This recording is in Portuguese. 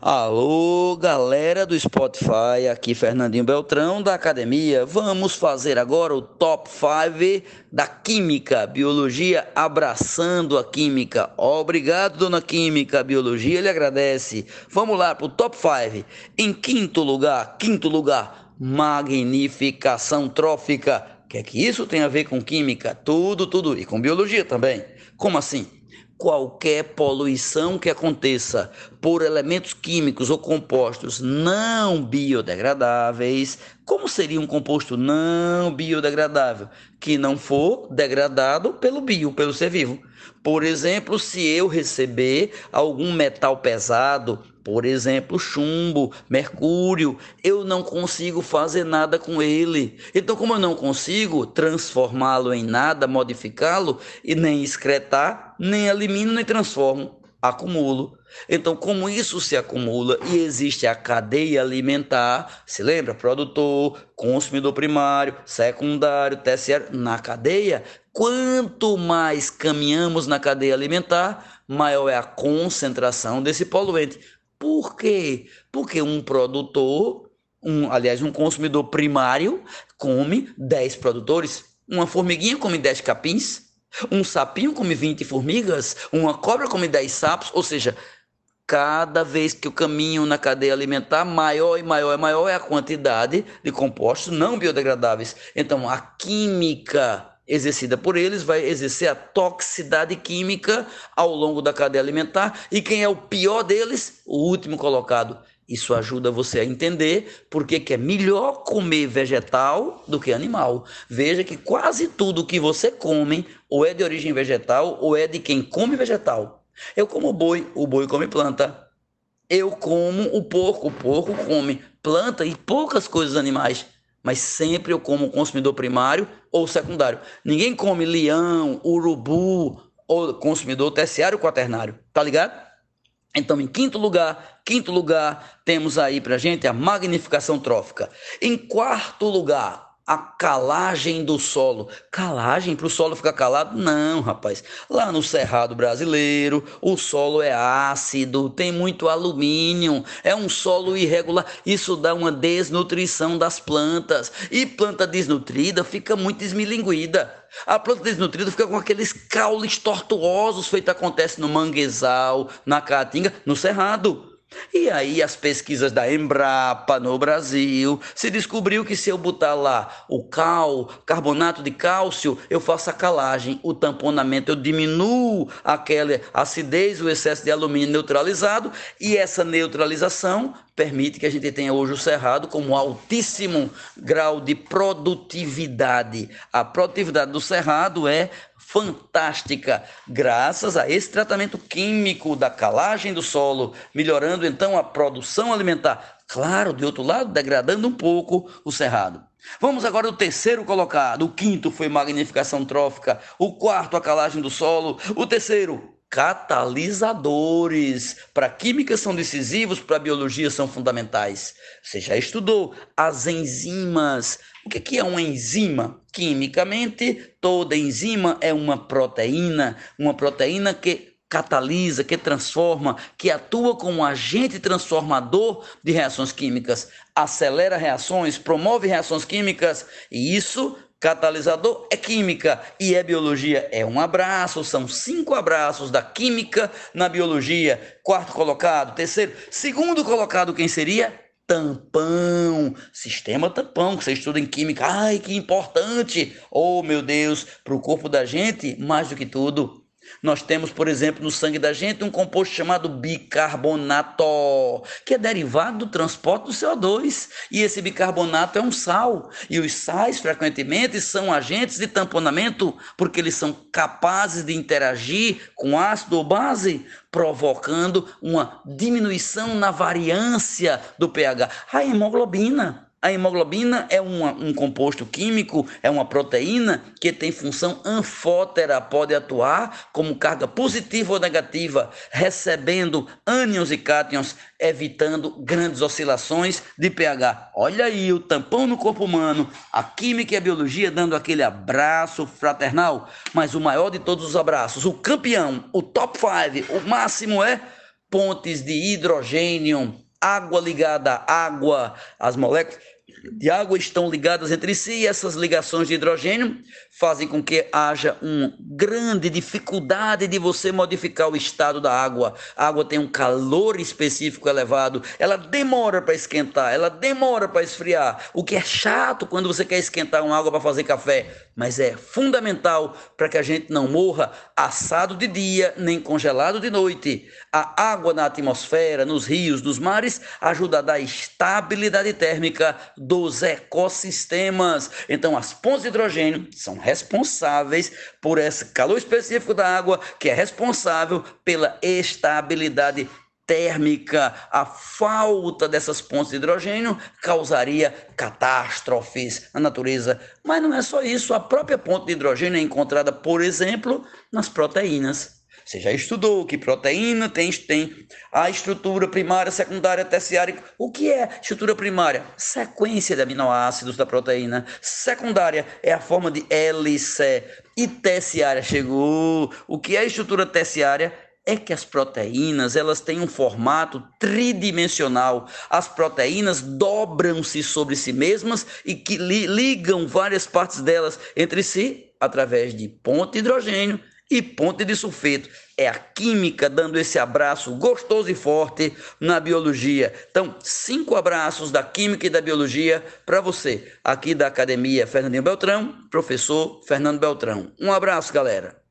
Alô, galera do Spotify, aqui Fernandinho Beltrão da academia. Vamos fazer agora o top 5 da química, biologia abraçando a química. Obrigado, dona Química, biologia lhe agradece. Vamos lá pro top 5. Em quinto lugar, quinto lugar, magnificação trófica. O que é que isso tem a ver com química? Tudo, tudo e com biologia também. Como assim? Qualquer poluição que aconteça por elementos químicos ou compostos não biodegradáveis. Como seria um composto não biodegradável? Que não for degradado pelo bio, pelo ser vivo. Por exemplo, se eu receber algum metal pesado, por exemplo, chumbo, mercúrio, eu não consigo fazer nada com ele. Então, como eu não consigo transformá-lo em nada, modificá-lo e nem excretar, nem elimino, nem transformo, acumulo. Então, como isso se acumula e existe a cadeia alimentar, se lembra? Produtor, consumidor primário, secundário, terciário, na cadeia, quanto mais caminhamos na cadeia alimentar, maior é a concentração desse poluente. Por quê? Porque um produtor, um, aliás, um consumidor primário, come 10 produtores. Uma formiguinha come 10 capins. Um sapinho come 20 formigas. Uma cobra come 10 sapos. Ou seja, cada vez que eu caminho na cadeia alimentar, maior e maior e maior é a quantidade de compostos não biodegradáveis. Então, a química exercida por eles vai exercer a toxicidade química ao longo da cadeia alimentar. E quem é o pior deles? O último colocado. Isso ajuda você a entender por que é melhor comer vegetal do que animal. Veja que quase tudo que você come ou é de origem vegetal ou é de quem come vegetal. Eu como boi, o boi come planta. Eu como o porco, o porco come planta e poucas coisas animais mas sempre eu como consumidor primário ou secundário. Ninguém come leão, urubu ou consumidor terciário ou quaternário, tá ligado? Então, em quinto lugar, quinto lugar, temos aí pra gente a magnificação trófica. Em quarto lugar, a calagem do solo. Calagem para o solo ficar calado? Não, rapaz. Lá no Cerrado brasileiro, o solo é ácido, tem muito alumínio, é um solo irregular. Isso dá uma desnutrição das plantas. E planta desnutrida fica muito esmilinguida. A planta desnutrida fica com aqueles caules tortuosos, feito acontece no manguezal, na caatinga, no cerrado. E aí as pesquisas da Embrapa no Brasil se descobriu que se eu botar lá o cal, carbonato de cálcio, eu faço a calagem, o tamponamento, eu diminuo aquela acidez, o excesso de alumínio neutralizado e essa neutralização permite que a gente tenha hoje o cerrado como altíssimo grau de produtividade. A produtividade do cerrado é fantástica, graças a esse tratamento químico da calagem do solo, melhorando então a produção alimentar. Claro, de outro lado, degradando um pouco o cerrado. Vamos agora ao terceiro colocado. O quinto foi magnificação trófica. O quarto, a calagem do solo. O terceiro, catalisadores. Para química são decisivos, para biologia são fundamentais. Você já estudou as enzimas. O que é uma enzima? Quimicamente, toda enzima é uma proteína, uma proteína que catalisa, que transforma, que atua como agente transformador de reações químicas, acelera reações, promove reações químicas, e isso catalisador é química e é biologia. É um abraço, são cinco abraços da química na biologia. Quarto colocado, terceiro, segundo colocado, quem seria? tampão, sistema tampão, que você estuda em química. Ai, que importante! Oh, meu Deus, para o corpo da gente, mais do que tudo, nós temos, por exemplo, no sangue da gente um composto chamado bicarbonato, que é derivado do transporte do CO2. E esse bicarbonato é um sal. E os sais, frequentemente, são agentes de tamponamento, porque eles são capazes de interagir com ácido ou base, provocando uma diminuição na variância do pH. A hemoglobina a hemoglobina é uma, um composto químico, é uma proteína que tem função anfótera, pode atuar como carga positiva ou negativa, recebendo ânions e cátions, evitando grandes oscilações de pH. Olha aí o tampão no corpo humano, a química e a biologia dando aquele abraço fraternal, mas o maior de todos os abraços, o campeão, o top 5, o máximo é pontes de hidrogênio, água ligada à água, as moléculas de água estão ligadas entre si e essas ligações de hidrogênio fazem com que haja uma grande dificuldade de você modificar o estado da água. A água tem um calor específico elevado, ela demora para esquentar, ela demora para esfriar, o que é chato quando você quer esquentar uma água para fazer café, mas é fundamental para que a gente não morra assado de dia nem congelado de noite. A água na atmosfera, nos rios, nos mares, ajuda a dar estabilidade térmica dos ecossistemas. Então, as pontes de hidrogênio são responsáveis por esse calor específico da água, que é responsável pela estabilidade térmica, a falta dessas pontes de hidrogênio causaria catástrofes na natureza. Mas não é só isso, a própria ponte de hidrogênio é encontrada, por exemplo, nas proteínas. Você já estudou que proteína tem, tem a estrutura primária, secundária, terciária. O que é estrutura primária? Sequência de aminoácidos da proteína. Secundária é a forma de hélice. E terciária chegou. O que é estrutura terciária? É que as proteínas elas têm um formato tridimensional. As proteínas dobram-se sobre si mesmas e que li ligam várias partes delas entre si através de ponte de hidrogênio e ponte de sulfeto. É a química dando esse abraço gostoso e forte na biologia. Então, cinco abraços da química e da biologia para você, aqui da Academia Fernandinho Beltrão, professor Fernando Beltrão. Um abraço, galera.